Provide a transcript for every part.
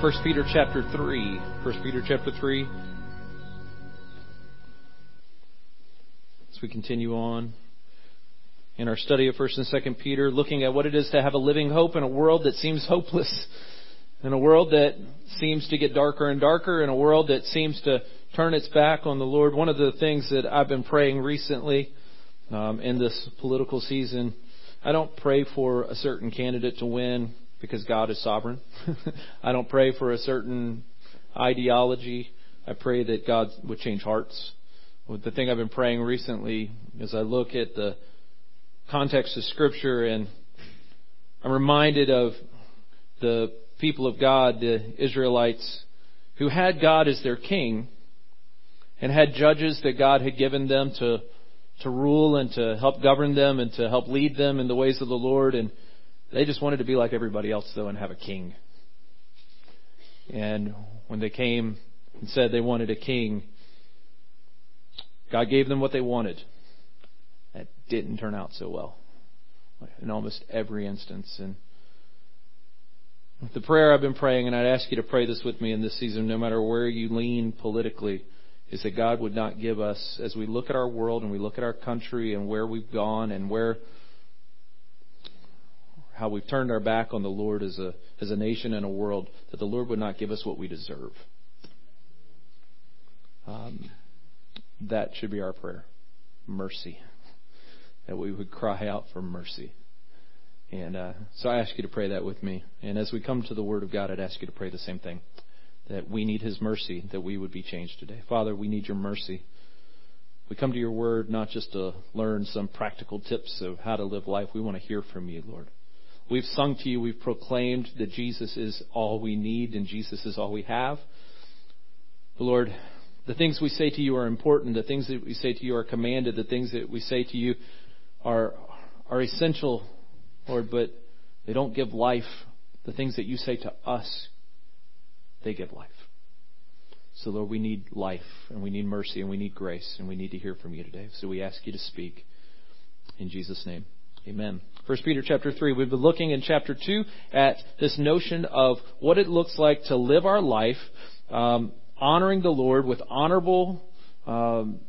1 Peter chapter 3. 1 Peter chapter 3. As we continue on in our study of 1st and 2nd Peter, looking at what it is to have a living hope in a world that seems hopeless, in a world that seems to get darker and darker, in a world that seems to turn its back on the Lord. One of the things that I've been praying recently um, in this political season, I don't pray for a certain candidate to win because God is sovereign. I don't pray for a certain ideology. I pray that God would change hearts. The thing I've been praying recently as I look at the context of Scripture and I'm reminded of the people of God, the Israelites, who had God as their king and had judges that God had given them to, to rule and to help govern them and to help lead them in the ways of the Lord. And they just wanted to be like everybody else, though, and have a king. And when they came and said they wanted a king, God gave them what they wanted. That didn't turn out so well in almost every instance. And the prayer I've been praying, and I'd ask you to pray this with me in this season, no matter where you lean politically, is that God would not give us, as we look at our world and we look at our country and where we've gone and where how we've turned our back on the Lord as a, as a nation and a world, that the Lord would not give us what we deserve. Um, that should be our prayer. Mercy. That we would cry out for mercy. And uh, so I ask you to pray that with me. And as we come to the Word of God, I'd ask you to pray the same thing. That we need His mercy, that we would be changed today. Father, we need your mercy. We come to your Word not just to learn some practical tips of how to live life. We want to hear from you, Lord. We've sung to you, we've proclaimed that Jesus is all we need and Jesus is all we have. Lord, the things we say to you are important. The things that we say to you are commanded. The things that we say to you are, are essential, Lord, but they don't give life. The things that you say to us, they give life. So, Lord, we need life and we need mercy and we need grace and we need to hear from you today. So we ask you to speak. In Jesus' name, amen. 1 Peter chapter 3. We've been looking in chapter 2 at this notion of what it looks like to live our life um, honoring the Lord with honorable um,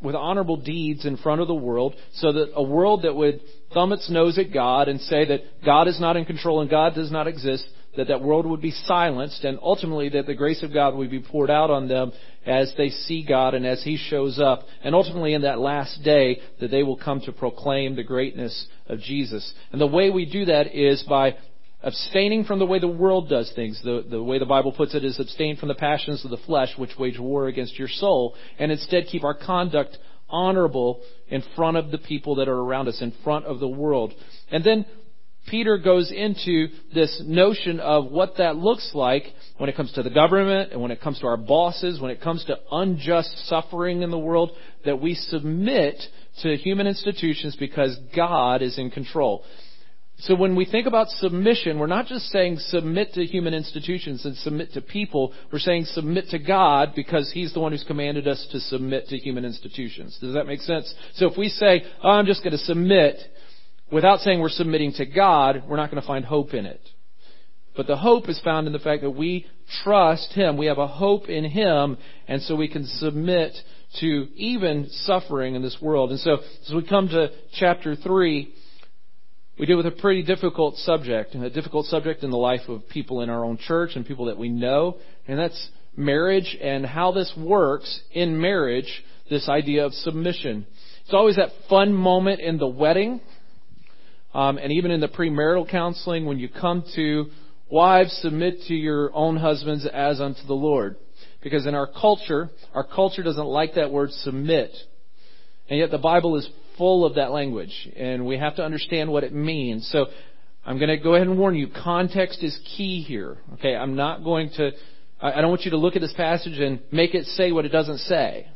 with honorable deeds in front of the world, so that a world that would thumb its nose at God and say that God is not in control and God does not exist, that that world would be silenced, and ultimately that the grace of God would be poured out on them as they see God and as He shows up, and ultimately in that last day that they will come to proclaim the greatness of Jesus. And the way we do that is by abstaining from the way the world does things. The, the way the Bible puts it is abstain from the passions of the flesh which wage war against your soul, and instead keep our conduct honorable in front of the people that are around us, in front of the world. And then Peter goes into this notion of what that looks like when it comes to the government and when it comes to our bosses, when it comes to unjust suffering in the world, that we submit to human institutions because God is in control. So when we think about submission, we're not just saying submit to human institutions and submit to people. We're saying submit to God because He's the one who's commanded us to submit to human institutions. Does that make sense? So if we say, oh, I'm just going to submit, without saying we're submitting to God, we're not going to find hope in it. But the hope is found in the fact that we trust Him. We have a hope in Him, and so we can submit to even suffering in this world. And so, as we come to chapter 3, we deal with a pretty difficult subject, and a difficult subject in the life of people in our own church and people that we know, and that's marriage and how this works in marriage, this idea of submission. It's always that fun moment in the wedding um, and even in the premarital counseling, when you come to wives, submit to your own husbands as unto the Lord. Because in our culture, our culture doesn't like that word submit. And yet the Bible is full of that language. And we have to understand what it means. So I'm going to go ahead and warn you, context is key here. Okay, I'm not going to, I don't want you to look at this passage and make it say what it doesn't say.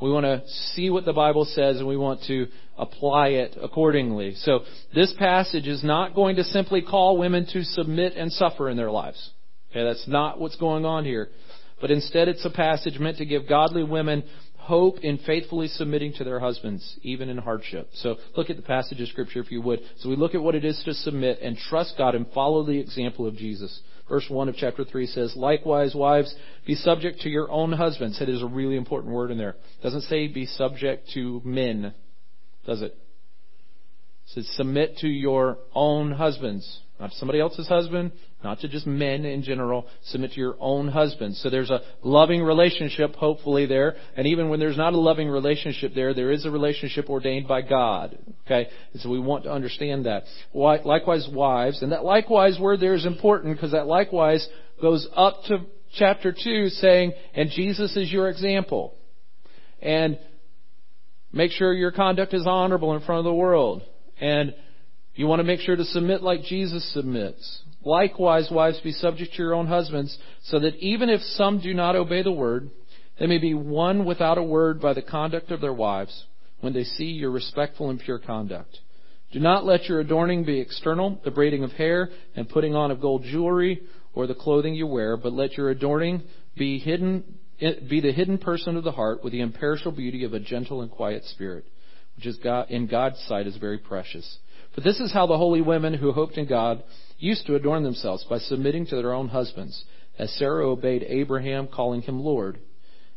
We want to see what the Bible says and we want to apply it accordingly. So this passage is not going to simply call women to submit and suffer in their lives. Okay, that's not what's going on here. But instead it's a passage meant to give godly women hope in faithfully submitting to their husbands, even in hardship. So look at the passage of Scripture if you would. So we look at what it is to submit and trust God and follow the example of Jesus. Verse 1 of chapter 3 says, Likewise, wives, be subject to your own husbands. It is a really important word in there. It doesn't say be subject to men, does it? It says submit to your own husbands. Not to somebody else's husband, not to just men in general. Submit to your own husband. So there's a loving relationship, hopefully, there. And even when there's not a loving relationship there, there is a relationship ordained by God. Okay? And so we want to understand that. Likewise, wives. And that likewise word there is important because that likewise goes up to chapter 2 saying, and Jesus is your example. And make sure your conduct is honorable in front of the world. And you want to make sure to submit like Jesus submits. Likewise, wives, be subject to your own husbands, so that even if some do not obey the word, they may be won without a word by the conduct of their wives when they see your respectful and pure conduct. Do not let your adorning be external, the braiding of hair and putting on of gold jewelry or the clothing you wear, but let your adorning be hidden, be the hidden person of the heart with the imperishable beauty of a gentle and quiet spirit, which is God, in God's sight is very precious. But this is how the holy women who hoped in God used to adorn themselves by submitting to their own husbands, as Sarah obeyed Abraham, calling him Lord.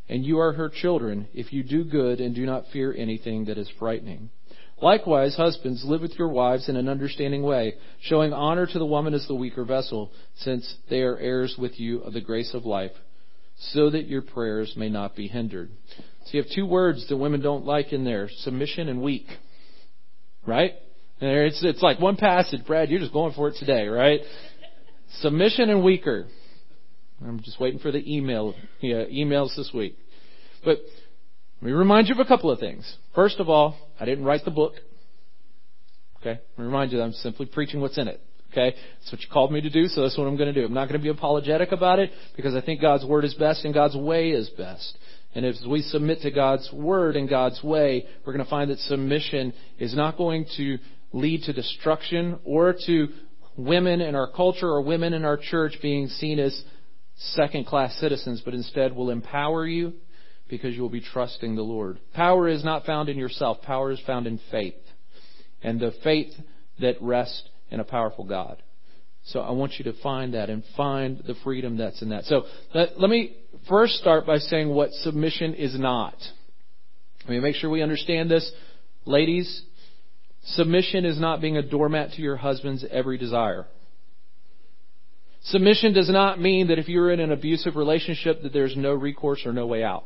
And you are her children if you do good and do not fear anything that is frightening. Likewise, husbands, live with your wives in an understanding way, showing honor to the woman as the weaker vessel, since they are heirs with you of the grace of life, so that your prayers may not be hindered. So you have two words that women don't like in there submission and weak. Right? It's, it's like one passage, Brad, you're just going for it today, right? Submission and weaker. I'm just waiting for the email, yeah, emails this week. But let me remind you of a couple of things. First of all, I didn't write the book. Okay? Let me remind you that I'm simply preaching what's in it. Okay? That's what you called me to do, so that's what I'm going to do. I'm not going to be apologetic about it because I think God's word is best and God's way is best. And if we submit to God's word and God's way, we're going to find that submission is not going to lead to destruction or to women in our culture or women in our church being seen as second class citizens, but instead will empower you because you will be trusting the Lord. Power is not found in yourself. Power is found in faith. And the faith that rests in a powerful God. So I want you to find that and find the freedom that's in that. So let, let me first start by saying what submission is not. Let me make sure we understand this. Ladies, Submission is not being a doormat to your husband's every desire. Submission does not mean that if you're in an abusive relationship that there's no recourse or no way out.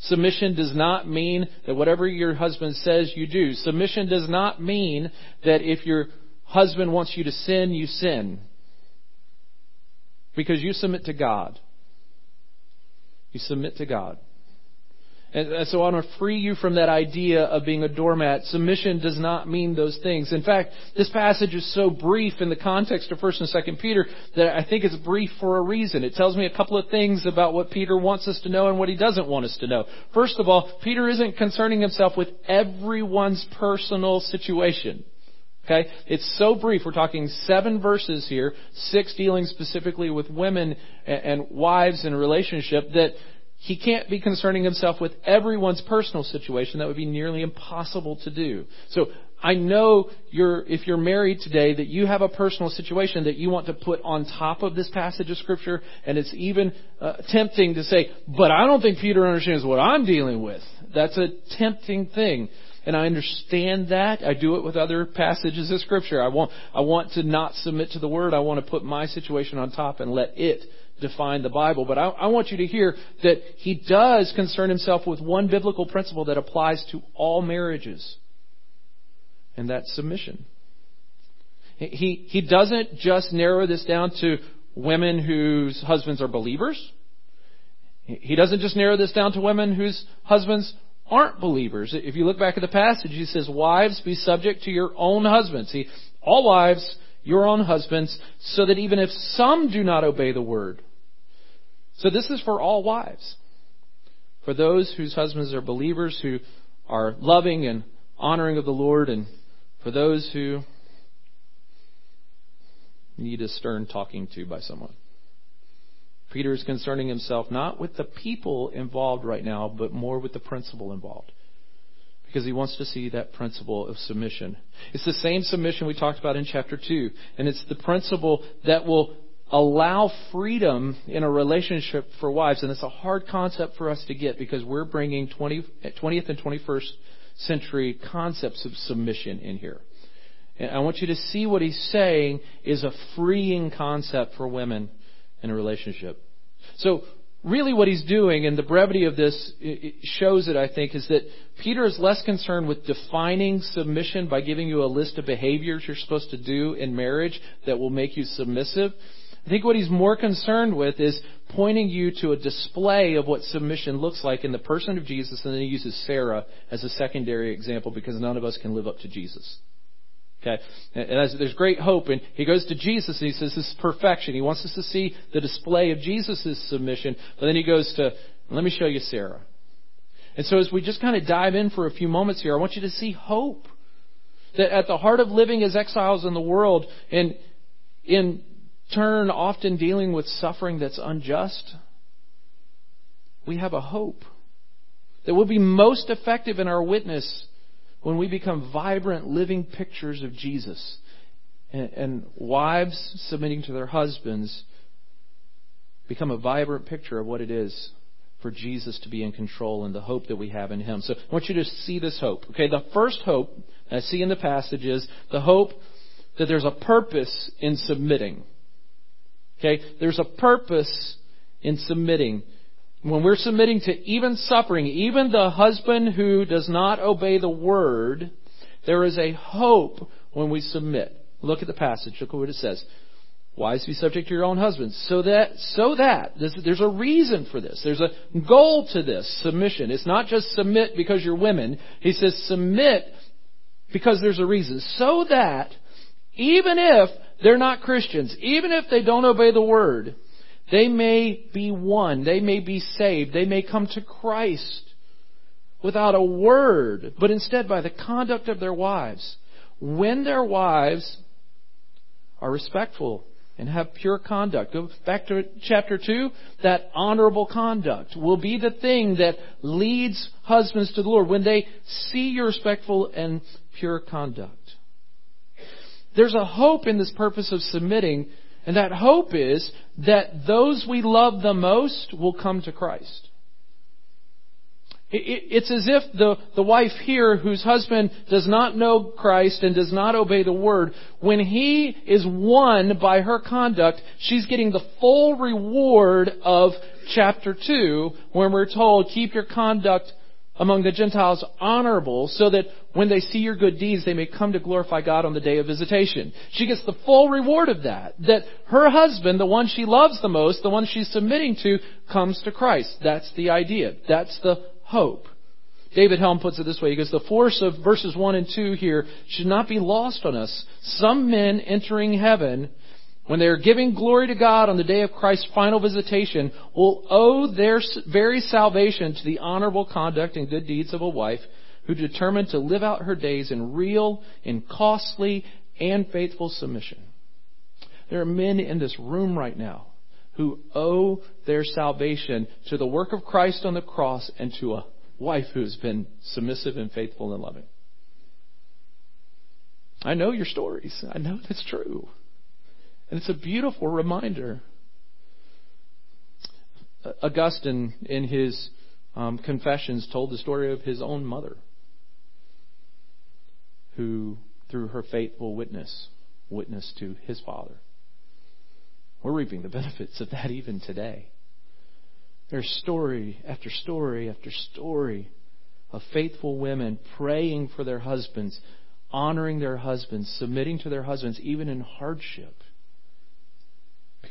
Submission does not mean that whatever your husband says you do. Submission does not mean that if your husband wants you to sin, you sin. Because you submit to God. You submit to God. And so I want to free you from that idea of being a doormat. Submission does not mean those things. In fact, this passage is so brief in the context of 1st and 2nd Peter that I think it's brief for a reason. It tells me a couple of things about what Peter wants us to know and what he doesn't want us to know. First of all, Peter isn't concerning himself with everyone's personal situation. Okay? It's so brief. We're talking seven verses here, six dealing specifically with women and wives in a relationship that he can't be concerning himself with everyone's personal situation. That would be nearly impossible to do. So I know you're, if you're married today, that you have a personal situation that you want to put on top of this passage of scripture, and it's even uh, tempting to say, but I don't think Peter understands what I'm dealing with. That's a tempting thing. And I understand that. I do it with other passages of scripture. I want, I want to not submit to the word. I want to put my situation on top and let it define the Bible. But I, I, want you to hear that he does concern himself with one biblical principle that applies to all marriages, and that's submission. He, he doesn't just narrow this down to women whose husbands are believers. He doesn't just narrow this down to women whose husbands aren't believers. If you look back at the passage, he says, Wives, be subject to your own husbands. See, all wives your own husbands, so that even if some do not obey the word. So this is for all wives. For those whose husbands are believers, who are loving and honoring of the Lord, and for those who need a stern talking to by someone. Peter is concerning himself not with the people involved right now, but more with the principle involved. Because he wants to see that principle of submission. It's the same submission we talked about in chapter 2. And it's the principle that will allow freedom in a relationship for wives. And it's a hard concept for us to get because we're bringing 20, 20th and 21st century concepts of submission in here. And I want you to see what he's saying is a freeing concept for women in a relationship. So, really what he's doing, and the brevity of this shows it, I think, is that Peter is less concerned with defining submission by giving you a list of behaviors you're supposed to do in marriage that will make you submissive. I think what he's more concerned with is pointing you to a display of what submission looks like in the person of Jesus, and then he uses Sarah as a secondary example because none of us can live up to Jesus. Okay? And there's great hope, and he goes to Jesus and he says this is perfection. He wants us to see the display of Jesus' submission, but then he goes to, let me show you Sarah. And so as we just kind of dive in for a few moments here, I want you to see hope. That at the heart of living as exiles in the world, and in turn often dealing with suffering that's unjust, we have a hope that will be most effective in our witness when we become vibrant, living pictures of Jesus. And, and, wives submitting to their husbands become a vibrant picture of what it is for Jesus to be in control and the hope that we have in Him. So I want you to see this hope. Okay, the first hope I see in the passage is the hope that there's a purpose in submitting. Okay? There's a purpose in submitting. When we're submitting to even suffering, even the husband who does not obey the word, there is a hope when we submit. Look at the passage. Look at what it says. Wives, be subject to your own husbands. So that, so that, there's a reason for this. There's a goal to this submission. It's not just submit because you're women. He says submit because there's a reason. So that, even if they're not Christians, even if they don't obey the word, they may be won. They may be saved. They may come to Christ without a word, but instead by the conduct of their wives. When their wives are respectful and have pure conduct. Go back to chapter 2. That honorable conduct will be the thing that leads husbands to the Lord when they see your respectful and pure conduct. There's a hope in this purpose of submitting, and that hope is that those we love the most will come to Christ. It's as if the, the wife here, whose husband does not know Christ and does not obey the word, when he is won by her conduct, she's getting the full reward of chapter 2, when we're told, keep your conduct among the Gentiles honorable, so that when they see your good deeds, they may come to glorify God on the day of visitation. She gets the full reward of that. That her husband, the one she loves the most, the one she's submitting to, comes to Christ. That's the idea. That's the hope. David Helm puts it this way. He goes, the force of verses 1 and 2 here should not be lost on us. Some men entering heaven, when they are giving glory to God on the day of Christ's final visitation, will owe their very salvation to the honorable conduct and good deeds of a wife who determined to live out her days in real and costly and faithful submission. There are men in this room right now who owe their salvation to the work of Christ on the cross and to a wife who's been submissive and faithful and loving. I know your stories. I know that's true. And it's a beautiful reminder. Augustine, in his um, Confessions, told the story of his own mother who, through her faithful witness, witnessed to his Father. We're reaping the benefits of that even today. There's story after story after story of faithful women praying for their husbands, honoring their husbands, submitting to their husbands, even in hardship,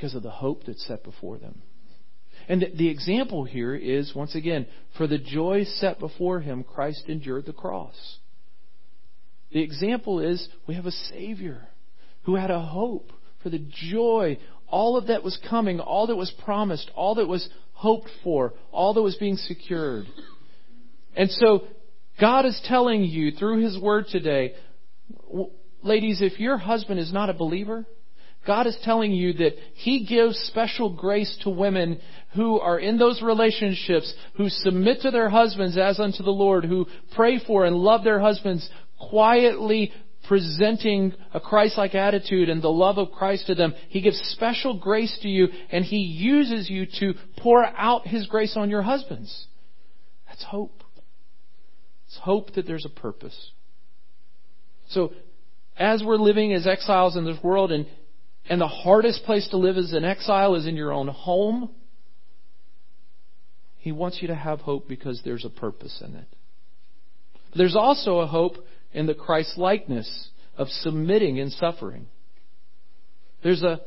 because of the hope that's set before them. And the, the example here is, once again, for the joy set before him, Christ endured the cross. The example is we have a Savior who had a hope for the joy, all of that was coming, all that was promised, all that was hoped for, all that was being secured. And so God is telling you through His Word today, ladies, if your husband is not a believer, God is telling you that He gives special grace to women who are in those relationships, who submit to their husbands as unto the Lord, who pray for and love their husbands, quietly presenting a Christ-like attitude and the love of Christ to them. He gives special grace to you and He uses you to pour out His grace on your husbands. That's hope. It's hope that there's a purpose. So, as we're living as exiles in this world and, and the hardest place to live as an exile is in your own home, He wants you to have hope because there's a purpose in it. There's also a hope in the Christ likeness of submitting and suffering. There's a,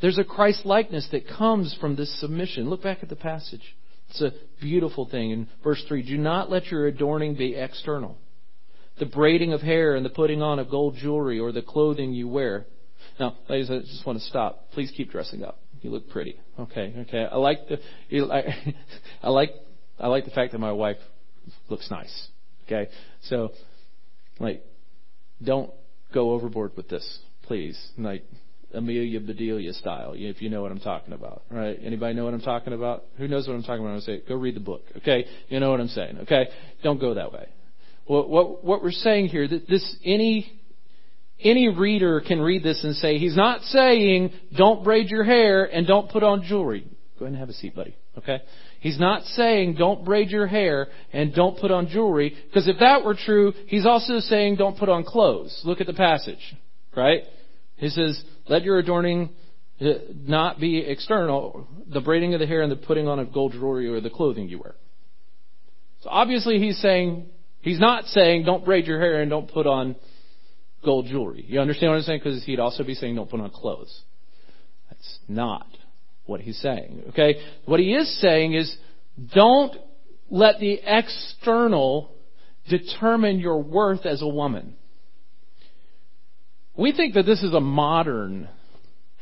there's a Christ likeness that comes from this submission. Look back at the passage. It's a beautiful thing. In verse 3, do not let your adorning be external. The braiding of hair and the putting on of gold jewelry or the clothing you wear. Now, ladies, I just want to stop. Please keep dressing up. You look pretty. Okay, okay. I like the, I, I like, I like the fact that my wife looks nice. Okay, so like, don't go overboard with this, please. Like, Amelia Bedelia style, if you know what I'm talking about, right? Anybody know what I'm talking about? Who knows what I'm talking about? I say, go read the book, okay? You know what I'm saying, okay? Don't go that way. What, what, what we're saying here, that this, any, any reader can read this and say, he's not saying don't braid your hair and don't put on jewelry. Go ahead and have a seat, buddy, okay? He's not saying don't braid your hair and don't put on jewelry, because if that were true, he's also saying don't put on clothes. Look at the passage, right? He says, let your adorning uh, not be external, the braiding of the hair and the putting on of gold jewelry or the clothing you wear. So obviously he's saying, he's not saying don't braid your hair and don't put on gold jewelry. You understand what I'm saying? Because he'd also be saying don't put on clothes. That's not what he's saying. Okay? What he is saying is don't let the external determine your worth as a woman. We think that this is a modern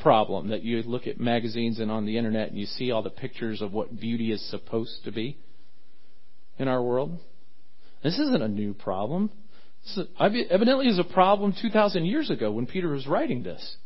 problem that you look at magazines and on the internet and you see all the pictures of what beauty is supposed to be in our world. This isn't a new problem. This evidently is a problem 2,000 years ago when Peter was writing this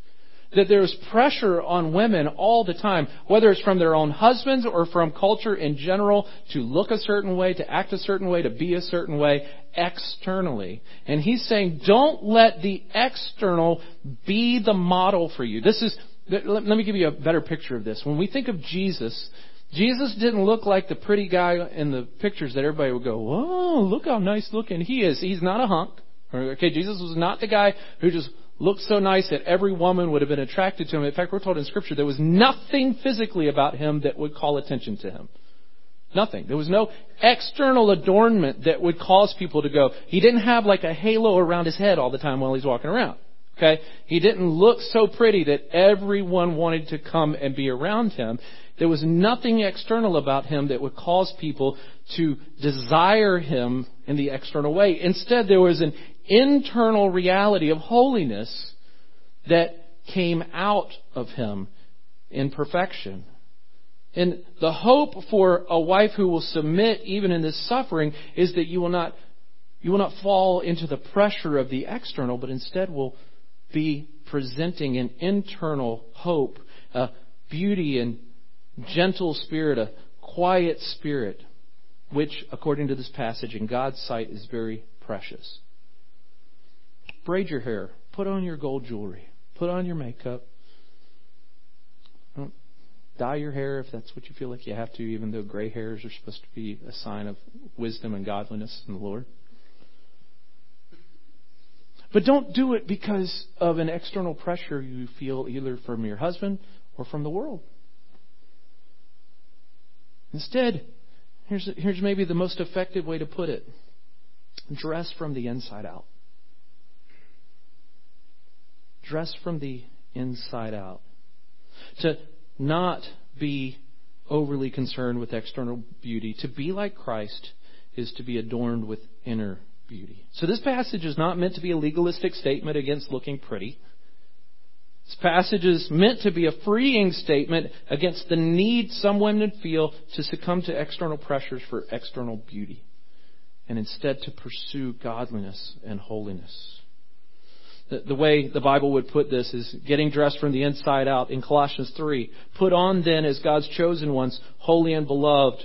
that there's pressure on women all the time, whether it's from their own husbands or from culture in general, to look a certain way, to act a certain way, to be a certain way externally. And he's saying, don't let the external be the model for you. This is, let me give you a better picture of this. When we think of Jesus, Jesus didn't look like the pretty guy in the pictures that everybody would go, whoa, look how nice looking he is. He's not a hunk. Okay, Jesus was not the guy who just looked so nice that every woman would have been attracted to him. In fact, we're told in Scripture there was nothing physically about him that would call attention to him. Nothing. There was no external adornment that would cause people to go. He didn't have like a halo around his head all the time while he's walking around. Okay? He didn't look so pretty that everyone wanted to come and be around him. There was nothing external about him that would cause people to desire him in the external way. Instead, there was an internal reality of holiness that came out of him in perfection. And the hope for a wife who will submit even in this suffering is that you will not you will not fall into the pressure of the external, but instead will be presenting an internal hope, a beauty and gentle spirit, a quiet spirit, which, according to this passage, in God's sight is very precious. Braid your hair. Put on your gold jewelry. Put on your makeup. Dye your hair if that's what you feel like you have to, even though gray hairs are supposed to be a sign of wisdom and godliness in the Lord. But don't do it because of an external pressure you feel either from your husband or from the world. Instead, here's, here's maybe the most effective way to put it dress from the inside out. Dress from the inside out. To not be overly concerned with external beauty. To be like Christ is to be adorned with inner beauty. So this passage is not meant to be a legalistic statement against looking pretty. This passage is meant to be a freeing statement against the need some women feel to succumb to external pressures for external beauty and instead to pursue godliness and holiness. The, the way the Bible would put this is getting dressed from the inside out in Colossians 3. Put on then as God's chosen ones, holy and beloved,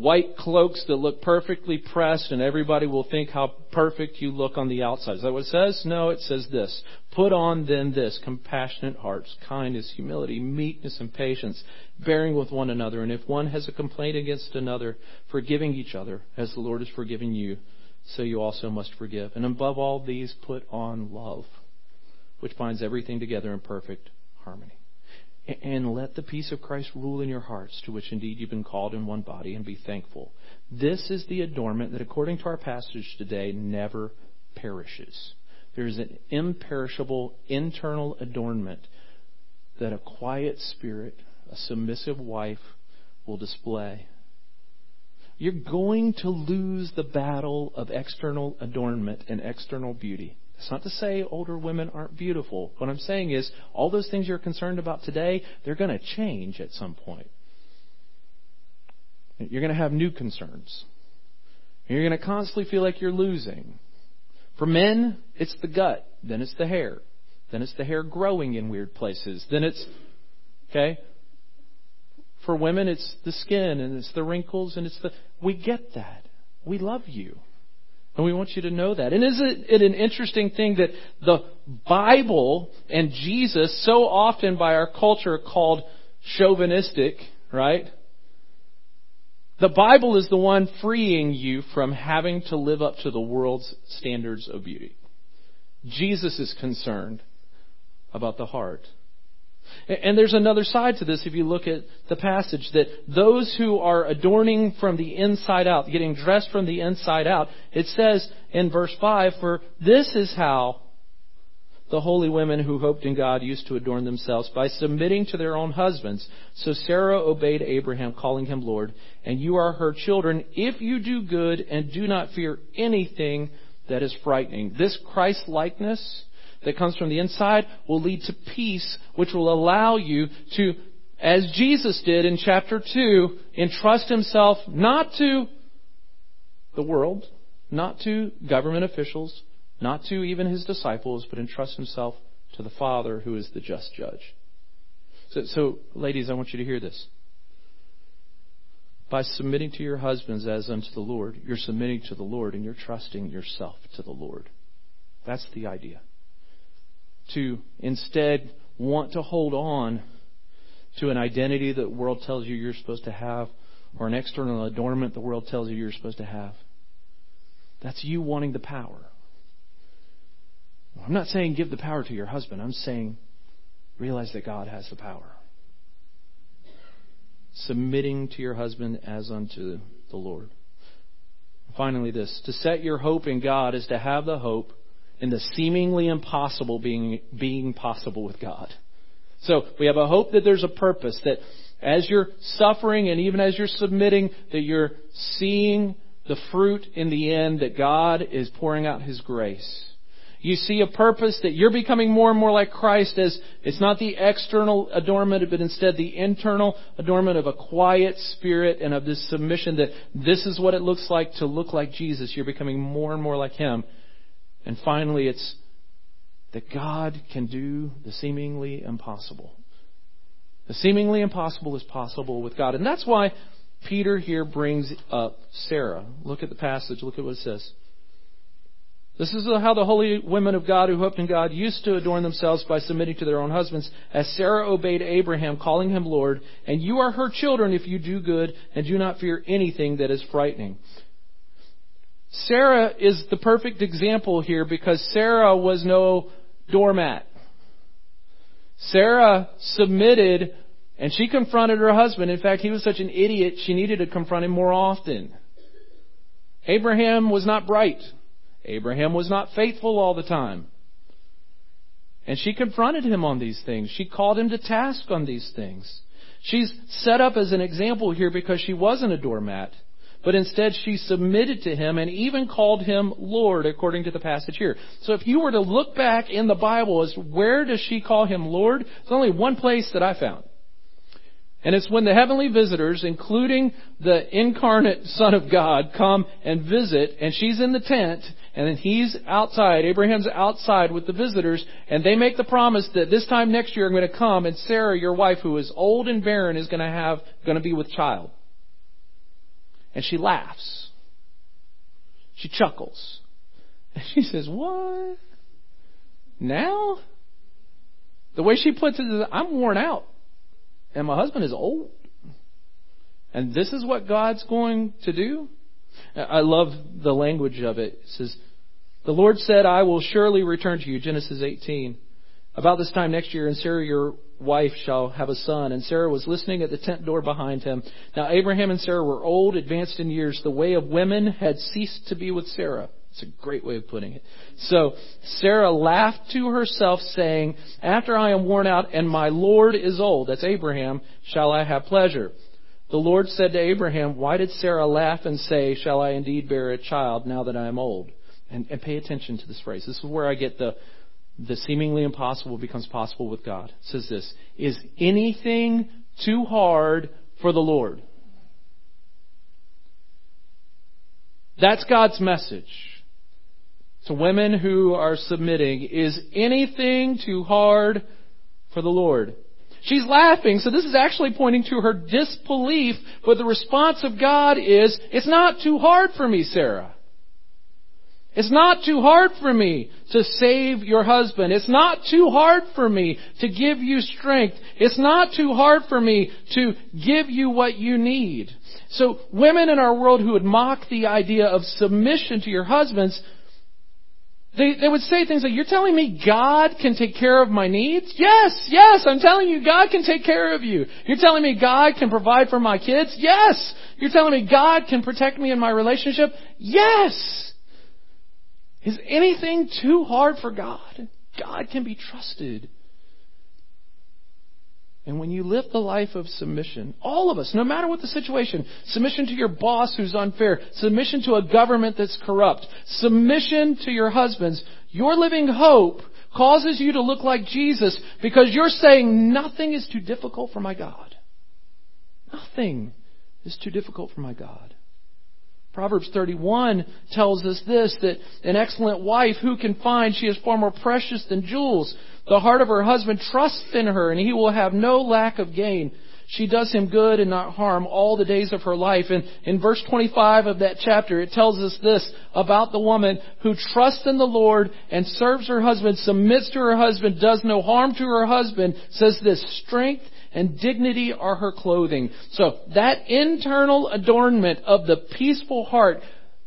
white cloaks that look perfectly pressed and everybody will think how perfect you look on the outside. Is that what it says? No, it says this. Put on then this, compassionate hearts, kindness, humility, meekness, and patience, bearing with one another. And if one has a complaint against another, forgiving each other, as the Lord has forgiven you, so you also must forgive. And above all these, put on love, which binds everything together in perfect harmony. And let the peace of Christ rule in your hearts, to which indeed you've been called in one body, and be thankful. This is the adornment that, according to our passage today, never perishes. There is an imperishable internal adornment that a quiet spirit, a submissive wife, will display. You're going to lose the battle of external adornment and external beauty. It's not to say older women aren't beautiful. What I'm saying is, all those things you're concerned about today, they're going to change at some point. You're going to have new concerns. You're going to constantly feel like you're losing. For men, it's the gut, then it's the hair, then it's the hair growing in weird places, then it's, okay? For women, it's the skin and it's the wrinkles and it's the, we get that. We love you. And we want you to know that. And isn't it an interesting thing that the Bible and Jesus, so often by our culture called chauvinistic, right? The Bible is the one freeing you from having to live up to the world's standards of beauty. Jesus is concerned about the heart. And there's another side to this if you look at the passage that those who are adorning from the inside out, getting dressed from the inside out, it says in verse 5, for this is how the holy women who hoped in God used to adorn themselves by submitting to their own husbands. So Sarah obeyed Abraham, calling him Lord, and you are her children if you do good and do not fear anything that is frightening. This Christ likeness that comes from the inside will lead to peace, which will allow you to, as Jesus did in chapter 2, entrust himself not to the world, not to government officials, not to even his disciples, but entrust himself to the Father who is the just judge. So, so, ladies, I want you to hear this. By submitting to your husbands as unto the Lord, you're submitting to the Lord and you're trusting yourself to the Lord. That's the idea to instead want to hold on to an identity that the world tells you you're supposed to have or an external adornment the world tells you you're supposed to have. That's you wanting the power. I'm not saying give the power to your husband. I'm saying realize that God has the power. Submitting to your husband as unto the Lord. Finally, this to set your hope in God is to have the hope and the seemingly impossible being, being possible with God. So we have a hope that there's a purpose, that as you're suffering and even as you're submitting, that you're seeing the fruit in the end that God is pouring out His grace. You see a purpose that you're becoming more and more like Christ as it's not the external adornment, but instead the internal adornment of a quiet spirit and of this submission that this is what it looks like to look like Jesus. You're becoming more and more like Him. And finally, it's that God can do the seemingly impossible. The seemingly impossible is possible with God. And that's why Peter here brings up Sarah. Look at the passage. Look at what it says. This is how the holy women of God who hoped in God used to adorn themselves by submitting to their own husbands, as Sarah obeyed Abraham, calling him Lord. And you are her children if you do good and do not fear anything that is frightening. Sarah is the perfect example here because Sarah was no doormat. Sarah submitted and she confronted her husband. In fact, he was such an idiot, she needed to confront him more often. Abraham was not bright. Abraham was not faithful all the time. And she confronted him on these things. She called him to task on these things. She's set up as an example here because she wasn't a doormat but instead she submitted to him and even called him Lord, according to the passage here. So if you were to look back in the Bible as where does she call him Lord, there's only one place that I found. And it's when the heavenly visitors, including the incarnate Son of God, come and visit, and she's in the tent, and then he's outside, Abraham's outside with the visitors, and they make the promise that this time next year I'm going to come, and Sarah, your wife, who is old and barren, is going to have, going to be with child. And she laughs. She chuckles. And she says, What? Now? The way she puts it is, I'm worn out. And my husband is old. And this is what God's going to do? I love the language of it. It says, The Lord said, I will surely return to you, Genesis 18. About this time next year, and Sarah, your wife, shall have a son. And Sarah was listening at the tent door behind him. Now Abraham and Sarah were old, advanced in years. The way of women had ceased to be with Sarah. It's a great way of putting it. So Sarah laughed to herself, saying, After I am worn out and my Lord is old, that's Abraham, shall I have pleasure? The Lord said to Abraham, Why did Sarah laugh and say, Shall I indeed bear a child now that I am old? And, and pay attention to this phrase. This is where I get the, the seemingly impossible becomes possible with God. It says this, Is anything too hard for the Lord? That's God's message to women who are submitting is anything too hard for the Lord? She's laughing, so this is actually pointing to her disbelief, but the response of God is, it's not too hard for me, Sarah. It's not too hard for me to save your husband. It's not too hard for me to give you strength. It's not too hard for me to give you what you need. So women in our world who would mock the idea of submission to your husbands they, they would say things like, You're telling me God can take care of my needs? Yes, yes, I'm telling you God can take care of you. You're telling me God can provide for my kids? Yes. You're telling me God can protect me in my relationship? Yes. Is anything too hard for God? God can be trusted. And when you live the life of submission, all of us, no matter what the situation, submission to your boss who's unfair, submission to a government that's corrupt, submission to your husbands, your living hope causes you to look like Jesus because you're saying nothing is too difficult for my God. Nothing is too difficult for my God. Proverbs 31 tells us this, that an excellent wife who can find, she is far more precious than jewels. The heart of her husband trusts in her, and he will have no lack of gain. She does him good and not harm all the days of her life. And in verse 25 of that chapter, it tells us this about the woman who trusts in the Lord and serves her husband, submits to her husband, does no harm to her husband, says this, strength and dignity are her clothing. So that internal adornment of the peaceful heart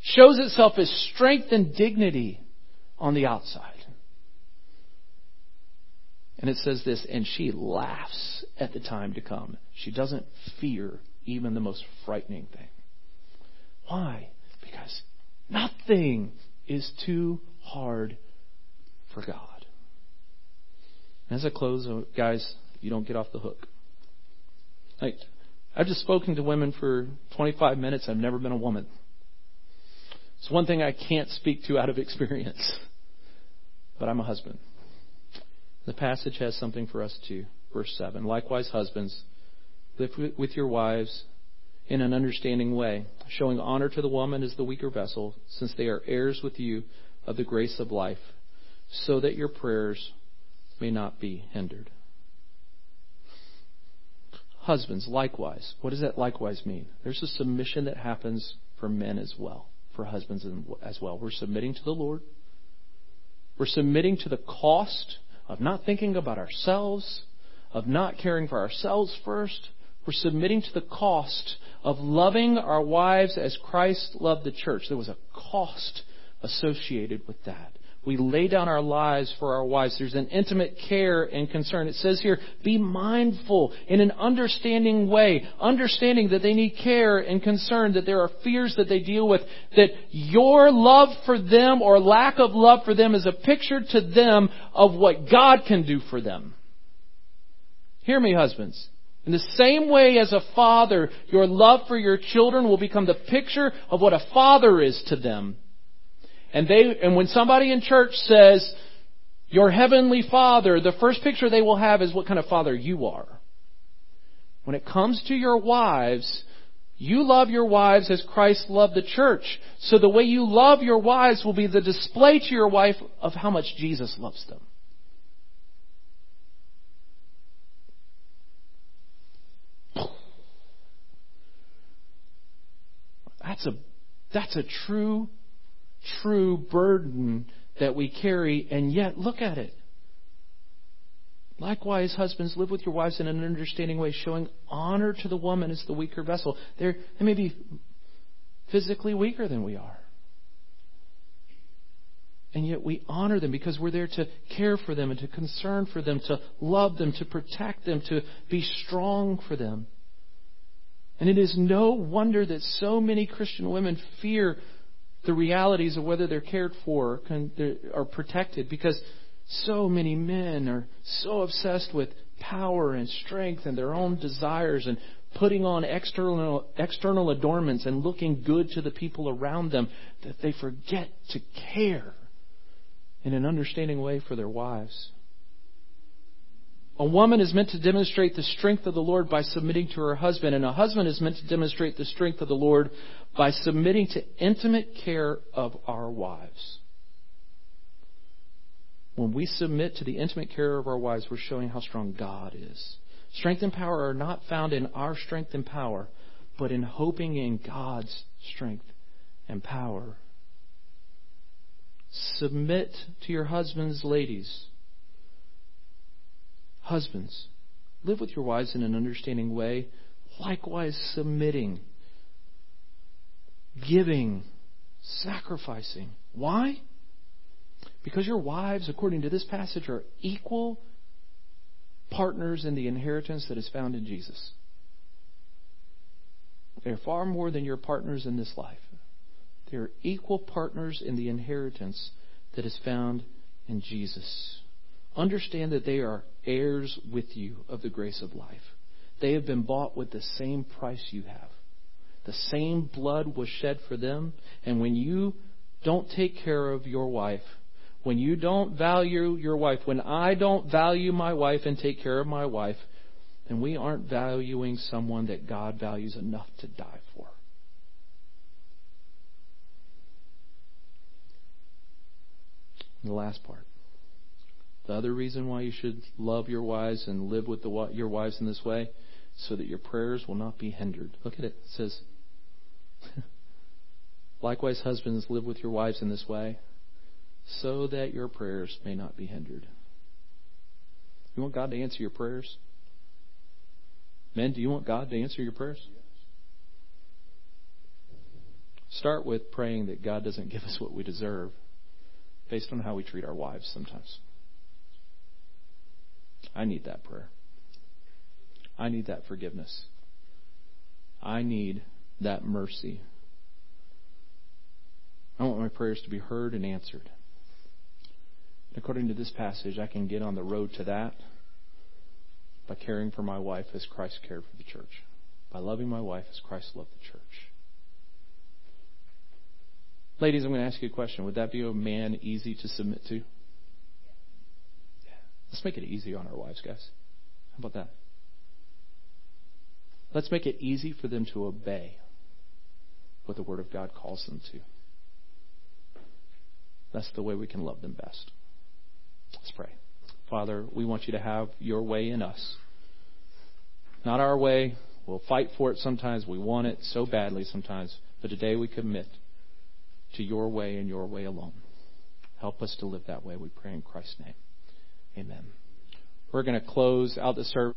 shows itself as strength and dignity on the outside. And it says this, and she laughs at the time to come. She doesn't fear even the most frightening thing. Why? Because nothing is too hard for God. As I close, uh, guys, you don't get off the hook. Like, I've just spoken to women for 25 minutes. I've never been a woman. It's one thing I can't speak to out of experience. But I'm a husband. The passage has something for us too. Verse 7. Likewise, husbands, live with your wives in an understanding way, showing honor to the woman as the weaker vessel, since they are heirs with you of the grace of life, so that your prayers may not be hindered. Husbands, likewise. What does that likewise mean? There's a submission that happens for men as well, for husbands as well. We're submitting to the Lord. We're submitting to the cost of not thinking about ourselves, of not caring for ourselves first. We're submitting to the cost of loving our wives as Christ loved the church. There was a cost associated with that. We lay down our lives for our wives. There's an intimate care and concern. It says here, be mindful in an understanding way, understanding that they need care and concern, that there are fears that they deal with, that your love for them or lack of love for them is a picture to them of what God can do for them. Hear me, husbands. In the same way as a father, your love for your children will become the picture of what a father is to them. And they, and when somebody in church says, your heavenly father, the first picture they will have is what kind of father you are. When it comes to your wives, you love your wives as Christ loved the church. So the way you love your wives will be the display to your wife of how much Jesus loves them. That's a, that's a true, true burden that we carry, and yet look at it. Likewise, husbands, live with your wives in an understanding way, showing honor to the woman as the weaker vessel. They're, they may be physically weaker than we are. And yet we honor them because we're there to care for them and to concern for them, to love them, to protect them, to be strong for them. And it is no wonder that so many Christian women fear the realities of whether they're cared for or protected because so many men are so obsessed with power and strength and their own desires and putting on external, external adornments and looking good to the people around them that they forget to care in an understanding way for their wives. A woman is meant to demonstrate the strength of the Lord by submitting to her husband, and a husband is meant to demonstrate the strength of the Lord by submitting to intimate care of our wives. When we submit to the intimate care of our wives, we're showing how strong God is. Strength and power are not found in our strength and power, but in hoping in God's strength and power. Submit to your husbands, ladies Husbands, live with your wives in an understanding way, likewise submitting, giving, sacrificing. Why? Because your wives, according to this passage, are equal partners in the inheritance that is found in Jesus. They're far more than your partners in this life. They're equal partners in the inheritance that is found in Jesus. Understand that they are heirs with you of the grace of life. They have been bought with the same price you have. The same blood was shed for them. And when you don't take care of your wife, when you don't value your wife, when I don't value my wife and take care of my wife, then we aren't valuing someone that God values enough to die for. The last part. The other reason why you should love your wives and live with the, your wives in this way, so that your prayers will not be hindered. Look at it. It says, Likewise, husbands, live with your wives in this way, so that your prayers may not be hindered. You want God to answer your prayers? Men, do you want God to answer your prayers? Start with praying that God doesn't give us what we deserve based on how we treat our wives sometimes. I need that prayer. I need that forgiveness. I need that mercy. I want my prayers to be heard and answered. According to this passage, I can get on the road to that by caring for my wife as Christ cared for the church, by loving my wife as Christ loved the church. Ladies, I'm going to ask you a question. Would that be a man easy to submit to? Let's make it easy on our wives, guys. How about that? Let's make it easy for them to obey what the Word of God calls them to. That's the way we can love them best. Let's pray. Father, we want you to have your way in us. Not our way. We'll fight for it sometimes. We want it so badly sometimes. But today we commit to your way and your way alone. Help us to live that way, we pray in Christ's name. Amen. We're going to close out the service.